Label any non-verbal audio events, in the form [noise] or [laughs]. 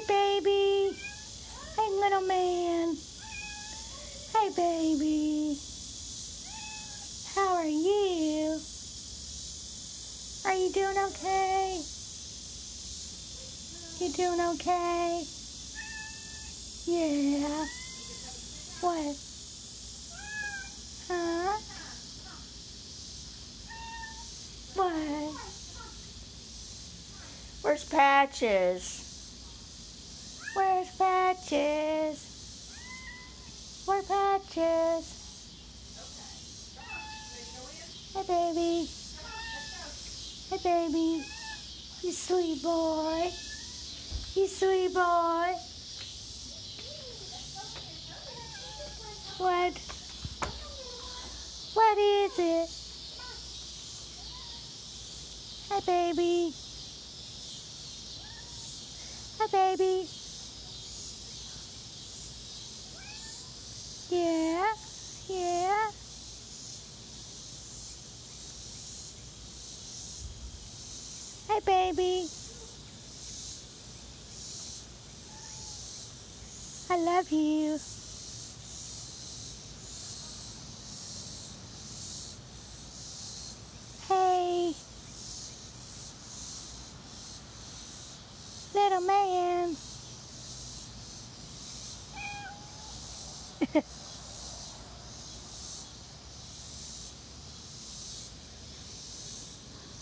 Hey, baby. Hey, little man. Hey, baby. How are you? Are you doing okay? You doing okay? Yeah. What? Huh? What? Where's Patches? Hey, baby. Hey, baby. You sweet boy. You sweet boy. What? What is it? Hey, baby. Hey, baby. Yeah, yeah. Baby. I love you. Hey. Little man. [laughs]